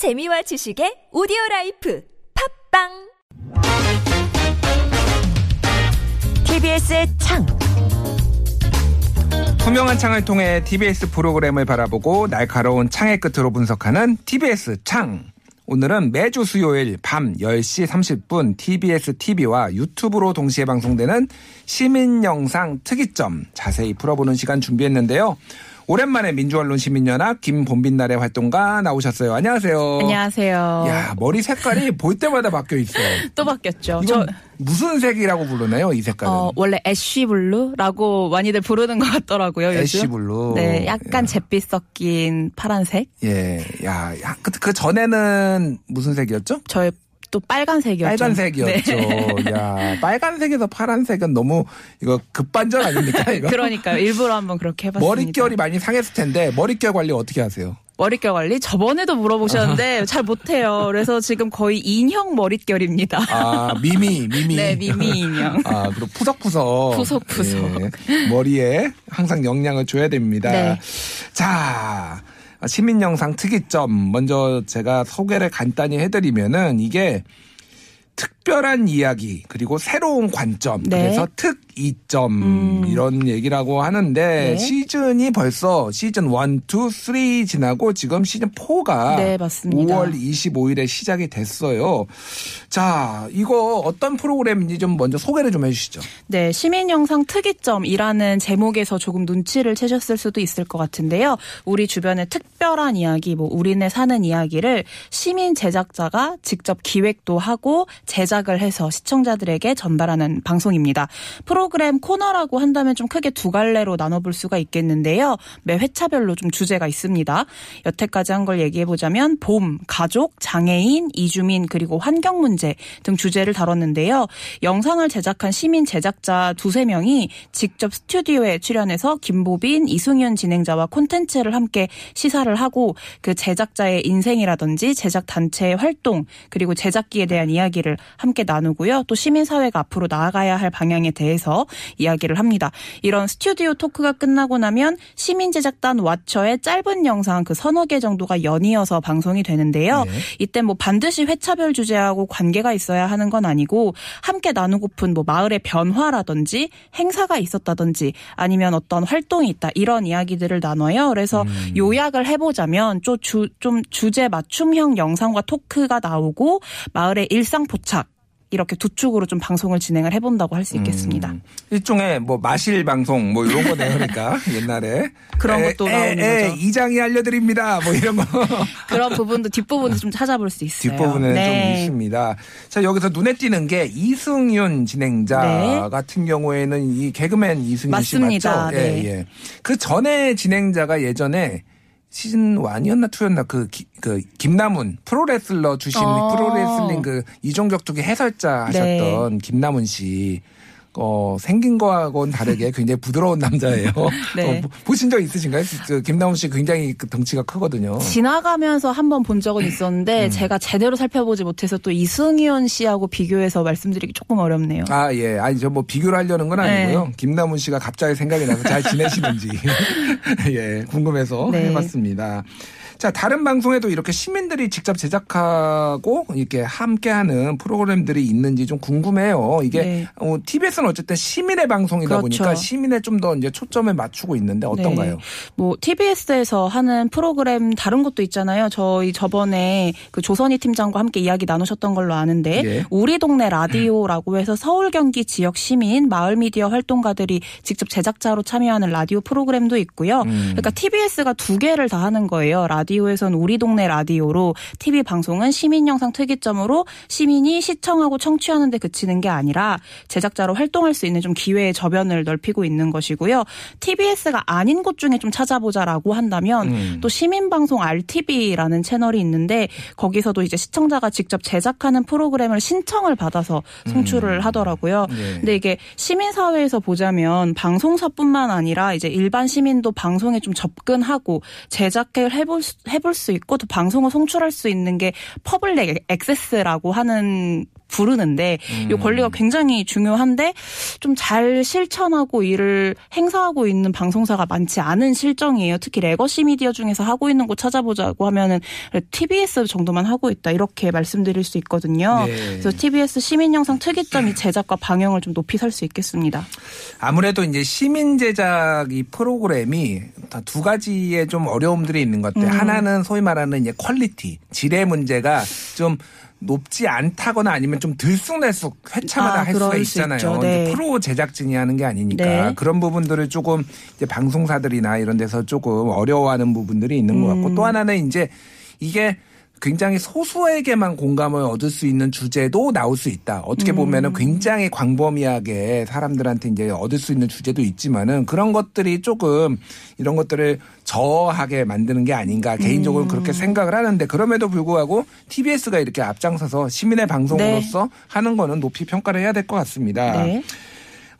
재미와 지식의 오디오 라이프 팟빵 TBS의 창 투명한 창을 통해 TBS 프로그램을 바라보고 날카로운 창의 끝으로 분석하는 TBS 창. 오늘은 매주 수요일 밤 10시 30분 TBS TV와 유튜브로 동시에 방송되는 시민 영상 특이점 자세히 풀어보는 시간 준비했는데요. 오랜만에 민주언론 시민연합 김봄빛나래 활동가 나오셨어요. 안녕하세요. 안녕하세요. 야 머리 색깔이 볼 때마다 바뀌어 있어. 또 바뀌었죠. 이건 무슨 색이라고 부르나요? 이 색깔은? 어, 원래 ash blue라고 많이들 부르는 것 같더라고요. 요즘. ash blue. 네, 약간 야. 잿빛 섞인 파란색. 예, 야, 야, 그, 그 전에는 무슨 색이었죠? 저의 또 빨간색이었죠. 빨간색이었죠. 네. 야, 빨간색에서 파란색은 너무 이거 급반전 아닙니까? 이거? 그러니까요. 일부러 한번 그렇게 해봤습니다. 머릿결이 많이 상했을 텐데 머릿결 관리 어떻게 하세요? 머릿결 관리 저번에도 물어보셨는데 잘 못해요. 그래서 지금 거의 인형 머릿결입니다. 아, 미미, 미미. 네, 미미 인형. 아, 그리고 푸석푸석. 푸석푸석. 예, 머리에 항상 영양을 줘야 됩니다. 네. 자, 시민 영상 특이점 먼저 제가 소개를 간단히 해드리면은 이게 특 별한 이야기 그리고 새로운 관점 네. 그래서 특 이점 이런 얘기라고 하는데 네. 시즌이 벌써 시즌 1, 2, 3 지나고 지금 시즌 4가 네, 맞습니다. 5월 25일에 시작이 됐어요. 자, 이거 어떤 프로그램인지 좀 먼저 소개를 좀 해주시죠. 네, 시민 영상 특이점이라는 제목에서 조금 눈치를 채셨을 수도 있을 것 같은데요. 우리 주변의 특별한 이야기, 뭐 우리네 사는 이야기를 시민 제작자가 직접 기획도 하고 제작 을 해서 시청자들에게 전달하는 방송입니다. 프로그램 코너라고 한다면 좀 크게 두 갈래로 나눠볼 수가 있겠는데요. 매 회차별로 좀 주제가 있습니다. 여태까지 한 걸 얘기해 보자면 봄, 가족, 장애인, 이주민 그리고 환경 문제 등 주제를 다뤘는데요. 영상을 제작한 시민 제작자 두세 명이 직접 스튜디오에 출연해서 김보빈, 이승윤 진행자와 콘텐츠를 함께 시사를 하고 그 제작자의 인생이라든지 제작 단체의 활동 그리고 제작기에 대한 이야기를 함께 나누고요. 또 시민사회가 앞으로 나아가야 할 방향에 대해서 이야기를 합니다. 이런 스튜디오 토크가 끝나고 나면 시민 제작단 왓처의 짧은 영상 그 서너 개 정도가 연이어서 방송이 되는데요. 네. 이때 뭐 반드시 회차별 주제하고 관계가 있어야 하는 건 아니고 함께 나누고픈 뭐 마을의 변화라든지 행사가 있었다든지 아니면 어떤 활동이 있다 이런 이야기들을 나눠요. 그래서 음. 요약을 해보자면 좀, 주, 좀 주제 맞춤형 영상과 토크가 나오고 마을의 일상 포착 이렇게 두 축으로 좀 방송을 진행을 해본다고 할 수 있겠습니다. 음, 일종의 뭐 마실 방송 뭐 이런 거네요. 그러니까 옛날에 그런 에, 것도 에, 나오는 에, 거죠. 이장이 알려드립니다. 뭐 이런 거 그런 부분도 뒷부분도 좀 찾아볼 수 있어요. 뒷부분에 네. 좀 있습니다. 자 여기서 눈에 띄는 게 이승윤 진행자 네. 같은 경우에는 이 개그맨 이승윤 맞습니다. 씨 맞죠? 예, 네. 예. 그 전에 진행자가 예전에 시즌 1이었나 2였나 그, 기- 그 김남훈 프로레슬러 출신 어. 프로레슬링 그 이종격투기 해설자 네. 하셨던 김남훈 씨. 어, 생긴 거하고는 다르게 굉장히 부드러운 남자예요. 네. 어, 보- 보신 적 있으신가요? 그 김남훈 씨 굉장히 그 덩치가 크거든요. 지나가면서 한 번 본 적은 있었는데 음. 제가 제대로 살펴보지 못해서 또 이승윤 씨하고 비교해서 말씀드리기 조금 어렵네요. 아, 예. 아니, 저 뭐 비교를 하려는 건 네. 아니고요. 김남훈 씨가 갑자기 생각이 나서 잘 지내시는지. 예, 궁금해서 네. 해봤습니다. 자, 다른 방송에도 이렇게 시민들이 직접 제작하고 이렇게 함께하는 프로그램들이 있는지 좀 궁금해요. 이게 네. 어, TBS는 어쨌든 시민의 방송이다 그렇죠. 보니까 시민에 좀 더 이제 초점을 맞추고 있는데 어떤가요? 네. 뭐 TBS에서 하는 프로그램 다른 것도 있잖아요. 저희 저번에 그 조선희 팀장과 함께 이야기 나누셨던 걸로 아는데 예. 우리 동네 라디오라고 해서 서울 경기 지역 시민 마을 미디어 활동가들이 직접 제작자로 참여하는 라디오 프로그램도 있고요. 음. 그러니까 TBS가 두 개를 다 하는 거예요. 라디오 에선 우리 동네 라디오로 TV 방송은 시민 영상 특이점으로 시민이 시청하고 청취하는 데 그치는 게 아니라 제작자로 활동할 수 있는 좀 기회의 저변을 넓히고 있는 것이고요. TBS가 아닌 곳 중에 좀 찾아보자라고 한다면 음. 또 시민 방송 RTV라는 채널이 있는데 거기서도 이제 시청자가 직접 제작하는 프로그램을 신청을 받아서 송출을 하더라고요. 예. 근데 이게 시민 사회에서 보자면 방송사뿐만 아니라 이제 일반 시민도 방송에 좀 접근하고 제작을 해볼 수, 해볼 수 있고 또 방송을 송출할 수 있는 게 public access라고 하는 부르는데 이 음. 권리가 굉장히 중요한데 좀 잘 실천하고 이를 행사하고 있는 방송사가 많지 않은 실정이에요. 특히 legacy 미디어 중에서 하고 있는 곳 찾아보자고 하면은 TBS 정도만 하고 있다 이렇게 말씀드릴 수 있거든요. 네. 그래서 TBS 시민 영상 특이점이 제작과 방영을 좀 높이 살 수 있겠습니다. 아무래도 이제 시민 제작 이 프로그램이 다 두 가지의 좀 어려움들이 있는 것 같아요. 음. 하나는 소위 말하는 이제 quality, 질의 문제가 좀 높지 않다거나 아니면 좀 들쑥날쑥 회차마다 아, 할 수가 있잖아요. 네. 프로 제작진이 하는 게 아니니까 네. 그런 부분들을 조금 이제 방송사들이나 이런 데서 조금 어려워하는 부분들이 있는 것 같고 음. 또 하나는 이제 이게 굉장히 소수에게만 공감을 얻을 수 있는 주제도 나올 수 있다. 어떻게 음. 보면은 굉장히 광범위하게 사람들한테 이제 얻을 수 있는 주제도 있지만은 그런 것들이 조금 이런 것들을 저하게 만드는 게 아닌가 개인적으로 음. 그렇게 생각을 하는데 그럼에도 불구하고 TBS가 이렇게 앞장서서 시민의 방송으로서 하는 거는 높이 평가를 해야 될 것 같습니다. 네.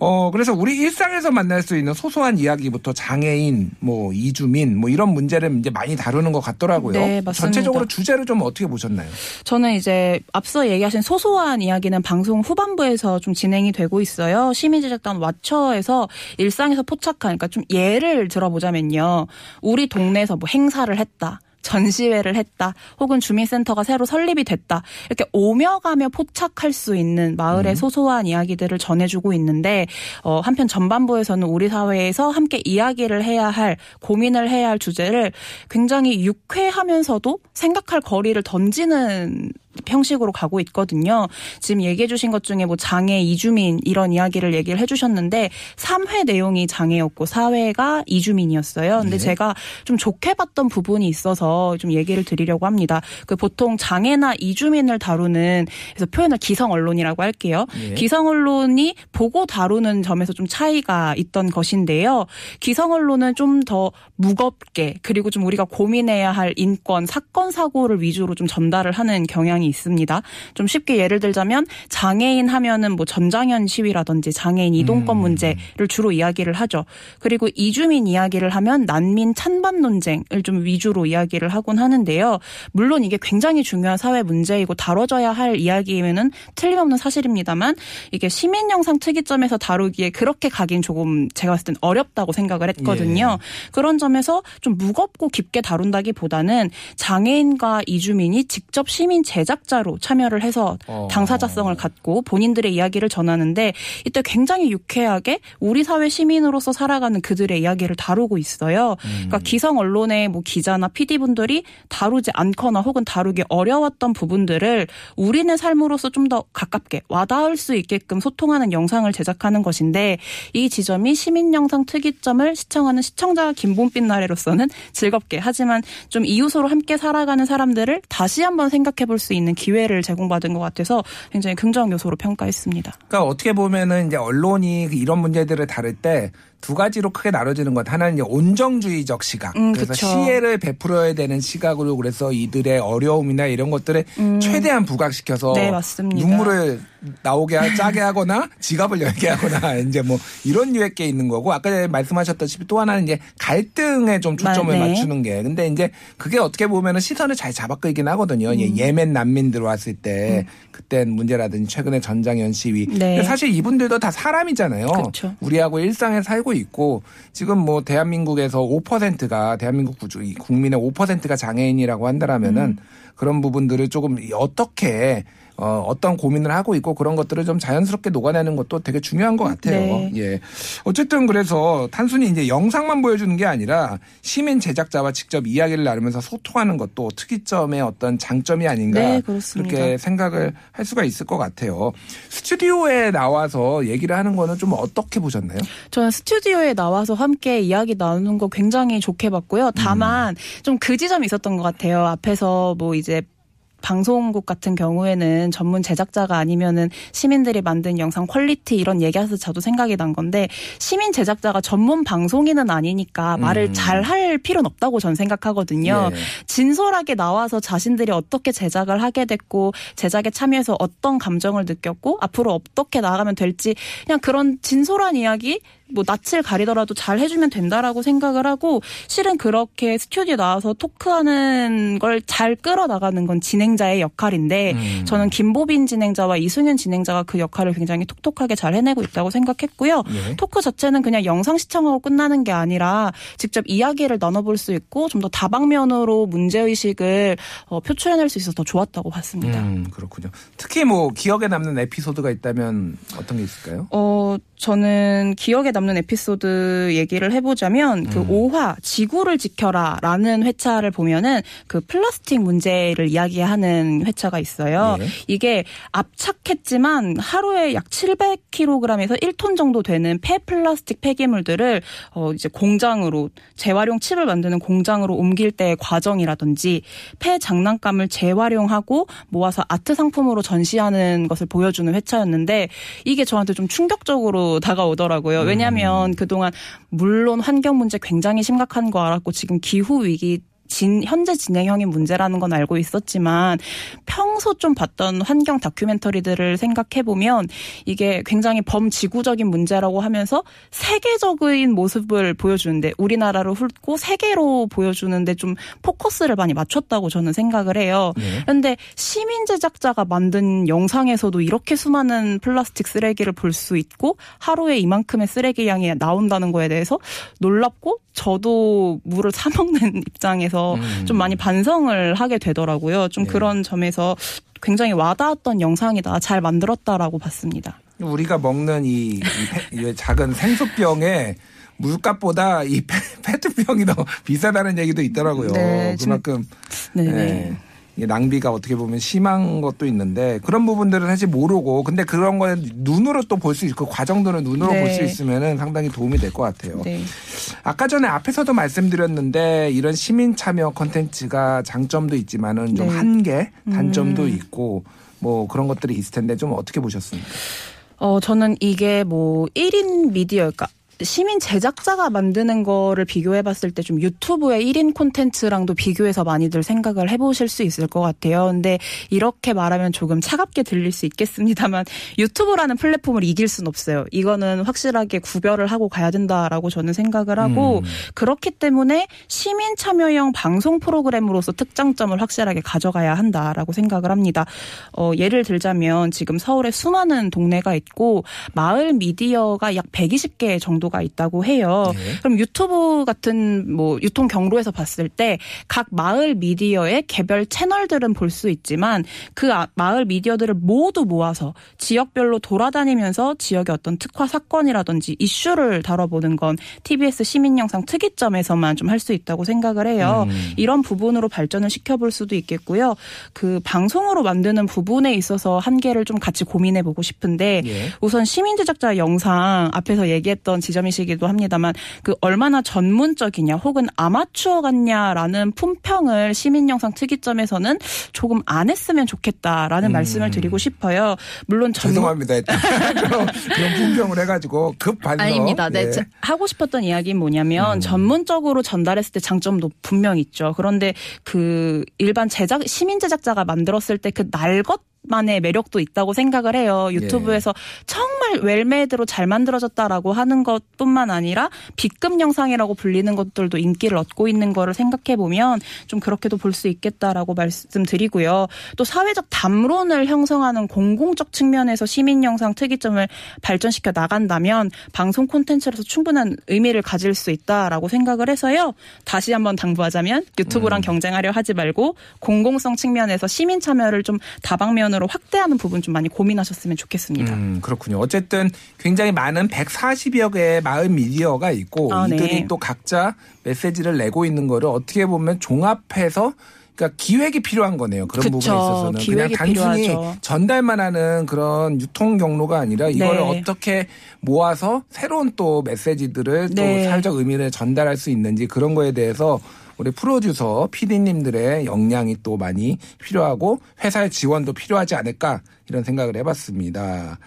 어, 그래서 우리 일상에서 만날 수 있는 소소한 이야기부터 장애인, 뭐, 이주민, 뭐, 이런 문제를 이제 많이 다루는 것 같더라고요. 네, 맞습니다. 전체적으로 주제를 좀 어떻게 보셨나요? 저는 이제 앞서 얘기하신 소소한 이야기는 방송 후반부에서 좀 진행이 되고 있어요. 시민제작단 왓처에서 일상에서 포착한, 그러니까 좀 예를 들어보자면요. 우리 동네에서 뭐 행사를 했다. 전시회를 했다. 혹은 주민센터가 새로 설립이 됐다. 이렇게 오며 가며 포착할 수 있는 마을의 소소한 이야기들을 전해주고 있는데 어, 한편 전반부에서는 우리 사회에서 함께 이야기를 해야 할 고민을 해야 할 주제를 굉장히 유쾌하면서도 생각할 거리를 던지는 형식으로 가고 있거든요. 지금 얘기해 주신 것 중에 뭐 장애 이주민 이런 이야기를 얘기를 해 주셨는데 3회 내용이 장애였고 4회가 이주민이었어요. 근데 네. 제가 좀 좋게 봤던 부분이 있어서 좀 얘기를 드리려고 합니다. 그 보통 장애나 이주민을 다루는 그래서 표현을 기성 언론이라고 할게요. 예. 기성 언론이 보고 다루는 점에서 좀 차이가 있던 것인데요. 기성 언론은 좀 더 무겁게 그리고 좀 우리가 고민해야 할 인권 사건 사고를 위주로 좀 전달을 하는 경향이 있습니다. 좀 쉽게 예를 들자면 장애인 하면은 뭐 전장현 시위라든지 장애인 이동권 음. 문제를 주로 이야기를 하죠. 그리고 이주민 이야기를 하면 난민 찬반 논쟁을 좀 위주로 이야기를 하곤 하는데요. 물론 이게 굉장히 중요한 사회 문제이고 다뤄져야 할 이야기이면은 틀림없는 사실입니다만 이게 시민 영상 특이점에서 다루기에 그렇게 가긴 조금 제가 봤을 땐 어렵다고 생각을 했거든요. 그런 점에서 좀 무겁고 깊게 다룬다기보다는 장애인과 이주민이 직접 시민 제작 자로 참여를 해서 어. 당사자성을 갖고 본인들의 이야기를 전하는데 이때 굉장히 유쾌하게 우리 사회 시민으로서 살아가는 그들의 이야기를 다루고 있어요. 그러니까 기성 언론의 뭐 기자나 PD 분들이 다루지 않거나 혹은 다루기 어려웠던 부분들을 우리네 삶으로서 좀 더 가깝게 와닿을 수 있게끔 소통하는 영상을 제작하는 것인데 이 지점이 시민 영상 특이점을 시청하는 시청자 김봄빛 나래로서는 즐겁게 하지만 좀 이웃으로 함께 살아가는 사람들을 다시 한번 생각해 볼 수 있는 기회를 제공받은 것 같아서 굉장히 긍정 요소로 평가했습니다. 그러니까 어떻게 보면은 이제 언론이 이런 문제들을 다룰 때 두 가지로 크게 나눠지는 것. 하나는 이제 온정주의적 시각. 음, 그래서 그쵸. 시혜를 베풀어야 되는 시각으로 그래서 이들의 어려움이나 이런 것들을 최대한 부각시켜서 음. 네. 눈물을 나오게 하- 짜게 하거나 지갑을 열게 하거나 이제 뭐 이런 유의 게 있는 거고 아까 말씀하셨다시피 또 하나는 이제 갈등에 좀 초점을 네. 맞추는 게 근데 이제 그게 어떻게 보면은 시선을 잘 잡아끌긴 하거든요. 음. 예, 예멘 난민 들어왔을 때 그때 문제라든지 최근에 전장현 시위. 네. 사실 이분들도 다 사람이잖아요. 그렇죠. 우리하고 일상에 살고 있고 지금 뭐 대한민국에서 5%가 대한민국 이 국민의 5%가 장애인이라고 한다라면은 음. 그런 부분들을 조금 어떻게 어, 어떤 고민을 하고 있고 그런 것들을 좀 자연스럽게 녹아내는 것도 되게 중요한 것 같아요. 네. 예. 어쨌든 그래서 단순히 이제 영상만 보여주는 게 아니라 시민 제작자와 직접 이야기를 나누면서 소통하는 것도 특이점의 어떤 장점이 아닌가 네, 그렇습니다. 그렇게 생각을 할 수가 있을 것 같아요. 스튜디오에 나와서 얘기를 하는 거는 좀 어떻게 보셨나요? 저는 스튜디오에 나와서 함께 이야기 나누는 거 굉장히 좋게 봤고요. 다만 좀 그 지점이 있었던 것 같아요. 앞에서 뭐 이제 방송국 같은 경우에는 전문 제작자가 아니면은 시민들이 만든 영상 quality 이런 얘기해서 저도 생각이 난 건데 시민 제작자가 전문 방송인은 아니니까 말을 음. 잘할 필요는 없다고 전 생각하거든요. 예. 진솔하게 나와서 자신들이 어떻게 제작을 하게 됐고 제작에 참여해서 어떤 감정을 느꼈고 앞으로 어떻게 나아가면 될지 그냥 그런 진솔한 이야기 뭐 낯을 가리더라도 잘 해주면 된다라고 생각을 하고 실은 그렇게 스튜디오 나와서 토크하는 걸 잘 끌어나가는 건 진행자의 역할인데 음. 저는 김보빈 진행자와 이승윤 진행자가 그 역할을 굉장히 톡톡하게 잘 해내고 있다고 생각했고요. 예. 토크 자체는 그냥 영상 시청하고 끝나는 게 아니라 직접 이야기를 나눠볼 수 있고 좀 더 다방면으로 문제의식을 어, 표출해낼 수 있어서 더 좋았다고 봤습니다. 음, 그렇군요. 특히 뭐 기억에 남는 에피소드가 있다면 어떤 게 있을까요? 어, 저는 기억에 남는 에피소드 얘기를 해보자면 그 음. 5화 지구를 지켜라 라는 회차를 보면은 그 플라스틱 문제를 이야기하는 회차가 있어요. 예. 이게 압착했지만 하루에 약 700kg에서 1톤 정도 되는 폐플라스틱 폐기물들을 어 이제 공장으로 재활용 칩을 만드는 공장으로 옮길 때의 과정이라든지 폐 장난감을 재활용하고 모아서 아트 상품으로 전시하는 것을 보여주는 회차였는데 이게 저한테 좀 충격적으로 다가오더라고요. 왜냐하면 그동안 물론 환경 문제 굉장히 심각한 거 알았고 지금 기후 위기 진, 현재 진행형인 문제라는 건 알고 있었지만 평소 좀 봤던 환경 다큐멘터리들을 생각해 보면 이게 굉장히 범지구적인 문제라고 하면서 세계적인 모습을 보여주는데 우리나라로 훑고 세계로 보여주는데 좀 포커스를 많이 맞췄다고 저는 생각을 해요. 네. 그런데 시민 제작자가 만든 영상에서도 이렇게 수많은 플라스틱 쓰레기를 볼 수 있고 하루에 이만큼의 쓰레기 양이 나온다는 거에 대해서 놀랍고 저도 물을 사 먹는 입장에서 음. 좀 많이 반성을 하게 되더라고요. 좀 네. 그런 점에서 굉장히 와닿았던 영상이다. 잘 만들었다라고 봤습니다. 우리가 먹는 이, 이 작은 생수병에 물값보다 이 페, 페트병이 더 비싸다는 얘기도 있더라고요. 네, 그만큼 네네. 네. 이 낭비가 어떻게 보면 심한 것도 있는데 그런 부분들은 사실 모르고 근데 그런 거는 눈으로 또 볼 수 있고 그 과정들은 눈으로 네. 볼수 있으면은 상당히 도움이 될 것 같아요. 네. 아까 전에 앞에서도 말씀드렸는데 이런 시민 참여 컨텐츠가 장점도 있지만은 좀 네. 한계, 단점도 음. 있고 뭐 그런 것들이 있을 텐데 좀 어떻게 보셨습니까? 어, 저는 이게 뭐 1인 미디어, 그러니까 시민 제작자가 만드는 거를 비교해 봤을 때 좀 유튜브의 1인 콘텐츠랑도 비교해서 많이들 생각을 해보실 수 있을 것 같아요. 근데 이렇게 말하면 조금 차갑게 들릴 수 있겠습니다만 유튜브라는 플랫폼을 이길 순 없어요. 이거는 확실하게 구별을 하고 가야 된다라고 저는 생각을 하고 음. 그렇기 때문에 시민 참여형 방송 프로그램으로서 특장점을 확실하게 가져가야 한다라고 생각을 합니다. 어, 예를 들자면 지금 서울에 수많은 동네가 있고 마을 미디어가 약 120개 정도 가 있다고 해요. 네. 그럼 유튜브 같은 뭐 유통 경로에서 봤을 때 각 마을 미디어의 개별 채널들은 볼 수 있지만 그 아- 마을 미디어들을 모두 모아서 지역별로 돌아다니면서 지역의 어떤 특화 사건이라든지 이슈를 다뤄보는 건 TBS 시민 영상 특이점에서만 좀 할 수 있다고 생각을 해요. 음. 이런 부분으로 발전을 시켜볼 수도 있겠고요. 그 방송으로 만드는 부분에 있어서 한계를 좀 같이 고민해 보고 싶은데 예. 우선 시민 제작자 영상 앞에서 얘기했던 지 점이시기도 합니다만 그 얼마나 전문적이냐 혹은 아마추어 같냐라는 품평을 시민 영상 특이점에서는 조금 안 했으면 좋겠다라는 음. 말씀을 드리고 싶어요. 물론 전문 죄송합니다. 그런, 그런 분평을 해가지고 급 반성. 아닙니다. 네, 예. 자, 하고 싶었던 이야기는 뭐냐면 음. 전문적으로 전달했을 때 장점도 분명 있죠. 그런데 그 일반 제작 시민 제작자가 만들었을 때 그 날것 만의 매력도 있다고 생각을 해요. 예. 유튜브에서 정말 웰메이드로 잘 만들어졌다라고 하는 것뿐만 아니라 B급 영상이라고 불리는 것들도 인기를 얻고 있는 거를 생각해 보면 좀 그렇게도 볼 수 있겠다라고 말씀드리고요. 또 사회적 담론을 형성하는 공공적 측면에서 시민 영상 특이점을 발전시켜 나간다면 방송 콘텐츠로서 충분한 의미를 가질 수 있다라고 생각을 해서요. 다시 한번 당부하자면 유튜브랑 경쟁하려 하지 말고 공공성 측면에서 시민 참여를 좀 다방면으로 확대하는 부분 좀 많이 고민하셨으면 좋겠습니다. 음, 그렇군요. 어쨌든 굉장히 많은 140여 개의 마을 미디어가 있고 아, 네. 이들이 또 각자 메시지를 내고 있는 거를 어떻게 보면 종합해서 그러니까 기획이 필요한 거네요. 그런 그쵸. 부분에 있어서는 그냥 단순히 필요하죠. 전달만 하는 그런 유통 경로가 아니라 이거를 네. 어떻게 모아서 새로운 또 메시지들을 네. 또 사회적 의미를 전달할 수 있는지 그런 거에 대해서 우리 프로듀서, PD님들의 역량이 또 많이 필요하고 회사의 지원도 필요하지 않을까 이런 생각을 해봤습니다.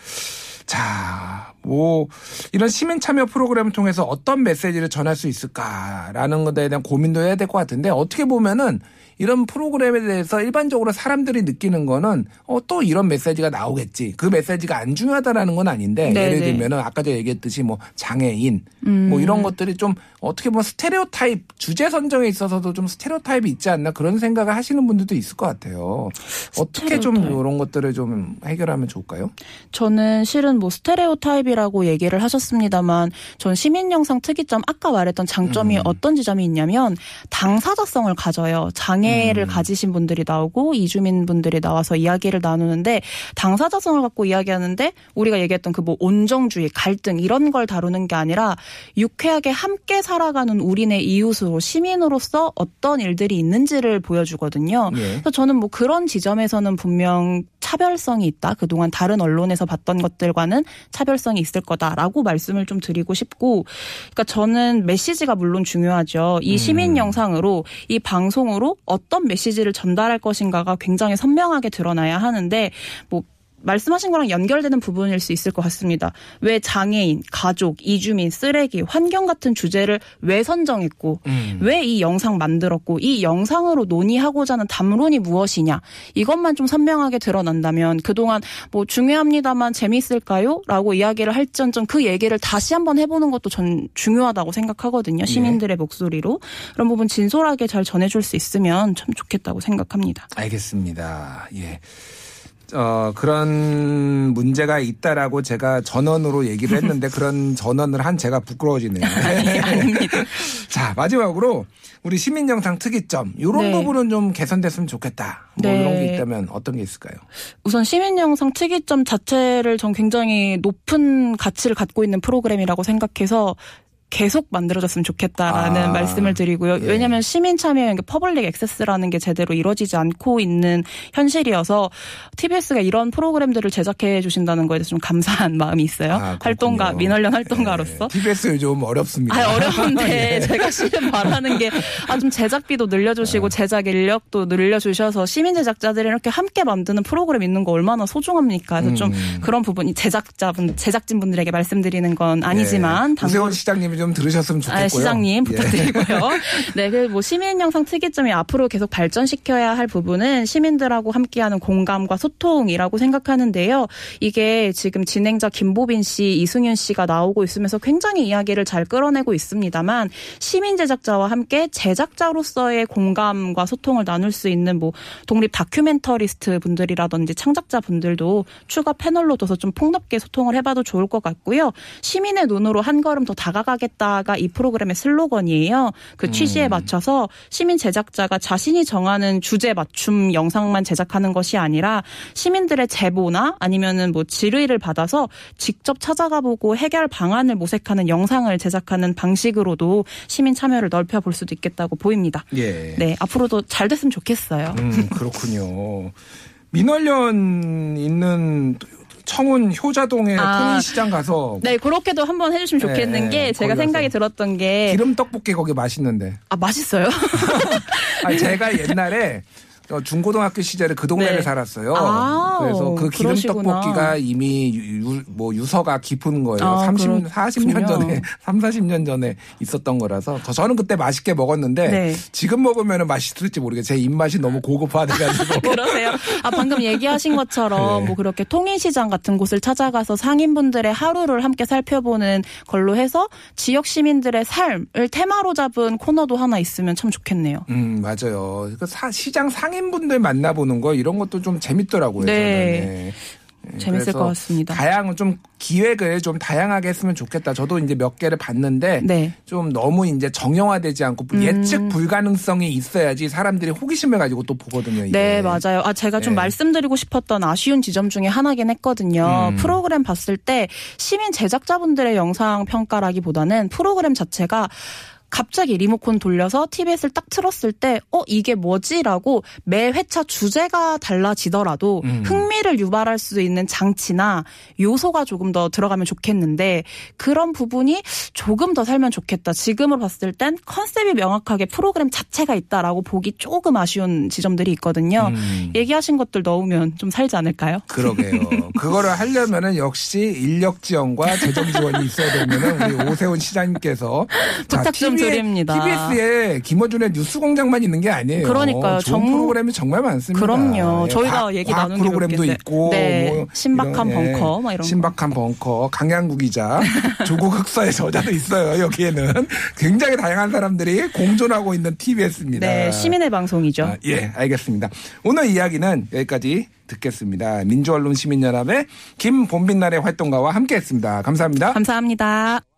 자, 뭐 이런 시민 참여 프로그램을 통해서 어떤 메시지를 전할 수 있을까라는 것에 대한 고민도 해야 될 것 같은데 어떻게 보면은 이런 프로그램에 대해서 일반적으로 사람들이 느끼는 거는 어, 또 이런 메시지가 나오겠지. 그 메시지가 안 중요하다라는 건 아닌데 네, 예를 네. 들면은 아까 제가 얘기했듯이 뭐 장애인 음. 뭐 이런 것들이 좀 어떻게 보면 stereotype 주제 선정에 있어서도 좀 stereotype이 있지 않나 그런 생각을 하시는 분들도 있을 것 같아요. 어떻게 좀 stereotype. 이런 것들을 좀 해결하면 좋을까요? 저는 실은 뭐 stereotype이라고 얘기를 하셨습니다만 전 시민 영상 특이점 아까 말했던 장점이 음. 어떤 지점이 있냐면 당사자성을 가져요. 장애를 음. 가지신 분들이 나오고 이주민 분들이 나와서 이야기를 나누는데 당사자성을 갖고 이야기하는데 우리가 얘기했던 그 뭐 온정주의, 갈등 이런 걸 다루는 게 아니라 유쾌하게 함께 살아가는 우리네 이웃으로 시민으로서 어떤 일들이 있는지를 보여주거든요. 예. 그래서 저는 뭐 그런 지점에서는 분명 차별성이 있다. 그동안 다른 언론에서 봤던 것들과는 차별성이 있을 거다라고 말씀을 좀 드리고 싶고, 그러니까 저는 메시지가 물론 중요하죠. 이 시민 음. 영상으로 이 방송으로 어떤 메시지를 전달할 것인가가 굉장히 선명하게 드러나야 하는데, 뭐 말씀하신 거랑 연결되는 부분일 수 있을 것 같습니다. 왜 장애인, 가족, 이주민, 쓰레기, 환경 같은 주제를 왜 선정했고, 음. 왜이 영상 만들었고, 이 영상으로 논의하고자 하는 담론이 무엇이냐, 이것만 좀 선명하게 드러난다면, 그동안 뭐 중요합니다만 재미있을까요? 라고 이야기를 할지언정 그 얘기를 다시 한번 해보는 것도 전 중요하다고 생각하거든요. 시민들의 목소리로. 그런 부분 진솔하게 잘 전해줄 수 있으면 참 좋겠다고 생각합니다. 알겠습니다. 예. 어, 그런 문제가 있다라고 제가 전원으로 얘기를 했는데 그런 전원을 한 제가 부끄러워지네요. 아닙니다. 자, 마지막으로 우리 시민 영상 특이점 이런 네. 부분은 좀 개선됐으면 좋겠다. 뭐 네. 이런 게 있다면 어떤 게 있을까요? 우선 시민 영상 특이점 자체를 전 굉장히 높은 가치를 갖고 있는 프로그램이라고 생각해서 계속 만들어졌으면 좋겠다라는 아, 말씀을 드리고요. 예. 왜냐하면 시민 참여, 그러니까 public access라는 게 제대로 이루어지지 않고 있는 현실이어서 TBS가 이런 프로그램들을 제작해 주신다는 거에 대해서 좀 감사한 마음이 있어요. 아, 활동가. 민원련 활동가로서. 예, TBS 요즘 어렵습니다. 아, 어려운데 예. 제가 실은 바라는 게 아, 좀 제작비도 네. 늘려주시고 제작 인력도 늘려주셔서 시민 제작자들이 이렇게 함께 만드는 프로그램 있는 거 얼마나 소중합니까? 그래서 좀 음. 그런 부분이 제작자분 제작진 분들에게 말씀드리는 건 아니지만 예. 오세훈 시장님이 좀 들으셨으면 좋겠고요. 아, 시장님 예. 부탁드리고요. 네, 그뭐 시민 영상 특이점이 앞으로 계속 발전시켜야 할 부분은 시민들하고 함께하는 공감과 소통이라고 생각하는데요. 이게 지금 진행자 김보빈 씨, 이승윤 씨가 나오고 있으면서 굉장히 이야기를 잘 끌어내고 있습니다만 시민 제작자와 함께 제작자로서의 공감과 소통을 나눌 수 있는 뭐 독립 다큐멘터리스트 분들이라든지 창작자 분들도 추가 패널로 둬서 좀 폭넓게 소통을 해봐도 좋을 것 같고요. 시민의 눈으로 한 걸음 더 다가가 겠다가 이 프로그램의 슬로건이에요. 그 취지에 맞춰서 시민 제작자가 자신이 정하는 주제 맞춤 영상만 제작하는 것이 아니라 시민들의 제보나 아니면은 뭐 질의를 받아서 직접 찾아가 보고 해결 방안을 모색하는 영상을 제작하는 방식으로도 시민 참여를 넓혀 볼 수도 있겠다고 보입니다. 예. 네, 앞으로도 잘 됐으면 좋겠어요. 음, 그렇군요. 민원련 있는 청운 효자동의 아. 통인시장 가서 네, 그렇게도 한번 해주시면 좋겠는 네, 게 제가 생각이 들었던 게 기름 떡볶이 거기 맛있는데. 아, 맛있어요? 아 제가 옛날에 어, 중고등학교 시절에 그 동네를 네. 살았어요. 아, 그래서 그 기름 그러시구나. 떡볶이가 이미 유, 뭐 유서가 깊은 거예요. 아, 30, 그렇군요. 40년 전에 3, 40년 전에 있었던 거라서 저- 저는 그때 맛있게 먹었는데 네. 지금 먹으면 맛있을지 모르겠어요. 제 입맛이 너무 고급화돼 가지고. 그러세요. 아, 방금 얘기하신 것처럼 네. 뭐 그렇게 통인시장 같은 곳을 찾아가서 상인분들의 하루를 함께 살펴보는 걸로 해서 지역 시민들의 삶을 테마로 잡은 코너도 하나 있으면 참 좋겠네요. 음, 맞아요. 그 사- 시장 상인 분들 만나보는 거 이런 것도 좀 재밌더라고요. 네. 네. 재밌을 것 같습니다. 다양 좀 기획을 좀 다양하게 했으면 좋겠다. 저도 이제 몇 개를 봤는데 네. 좀 너무 이제 정형화되지 않고 음. 예측 불가능성이 있어야지 사람들이 호기심을 가지고 또 보거든요. 이게. 네, 맞아요. 아, 제가 좀 네. 말씀드리고 싶었던 아쉬운 지점 중에 하나긴 했거든요. 음. 프로그램 봤을 때 시민 제작자분들의 영상 평가라기보다는 프로그램 자체가 갑자기 리모컨 돌려서 TBS를 딱 틀었을 때, 어, 이게 뭐지라고 매 회차 주제가 달라지더라도 음. 흥미를 유발할 수 있는 장치나 요소가 조금 더 들어가면 좋겠는데 그런 부분이 조금 더 살면 좋겠다. 지금으로 봤을 땐 컨셉이 명확하게 프로그램 자체가 있다라고 보기 조금 아쉬운 지점들이 있거든요. 음. 얘기하신 것들 넣으면 좀 살지 않을까요? 그러게요. 그거를 하려면은 역시 인력 지원과 재정 지원이 있어야 되면은 우리 오세훈 시장님께서 자, 부탁 좀 드립니다. TBS에 김어준의 뉴스공장만 있는 게 아니에요. 그러니까요. 좋은 정- 프로그램이 정말 많습니다. 그럼요. 예, 저희가 과학- 얘기 게 프로그램도. 있고, 네. 뭐 신박한 이런, 예, 벙커, 막 이런 거. 신박한 벙커, 강양구 기자, 조국 흑서의 저자도 있어요. 여기에는 굉장히 다양한 사람들이 공존하고 있는 TBS입니다. 네, 시민의 방송이죠. 아, 예, 알겠습니다. 오늘 이야기는 여기까지 듣겠습니다. 민주언론 시민연합의 김본빛날의 활동가와 함께했습니다. 감사합니다. 감사합니다.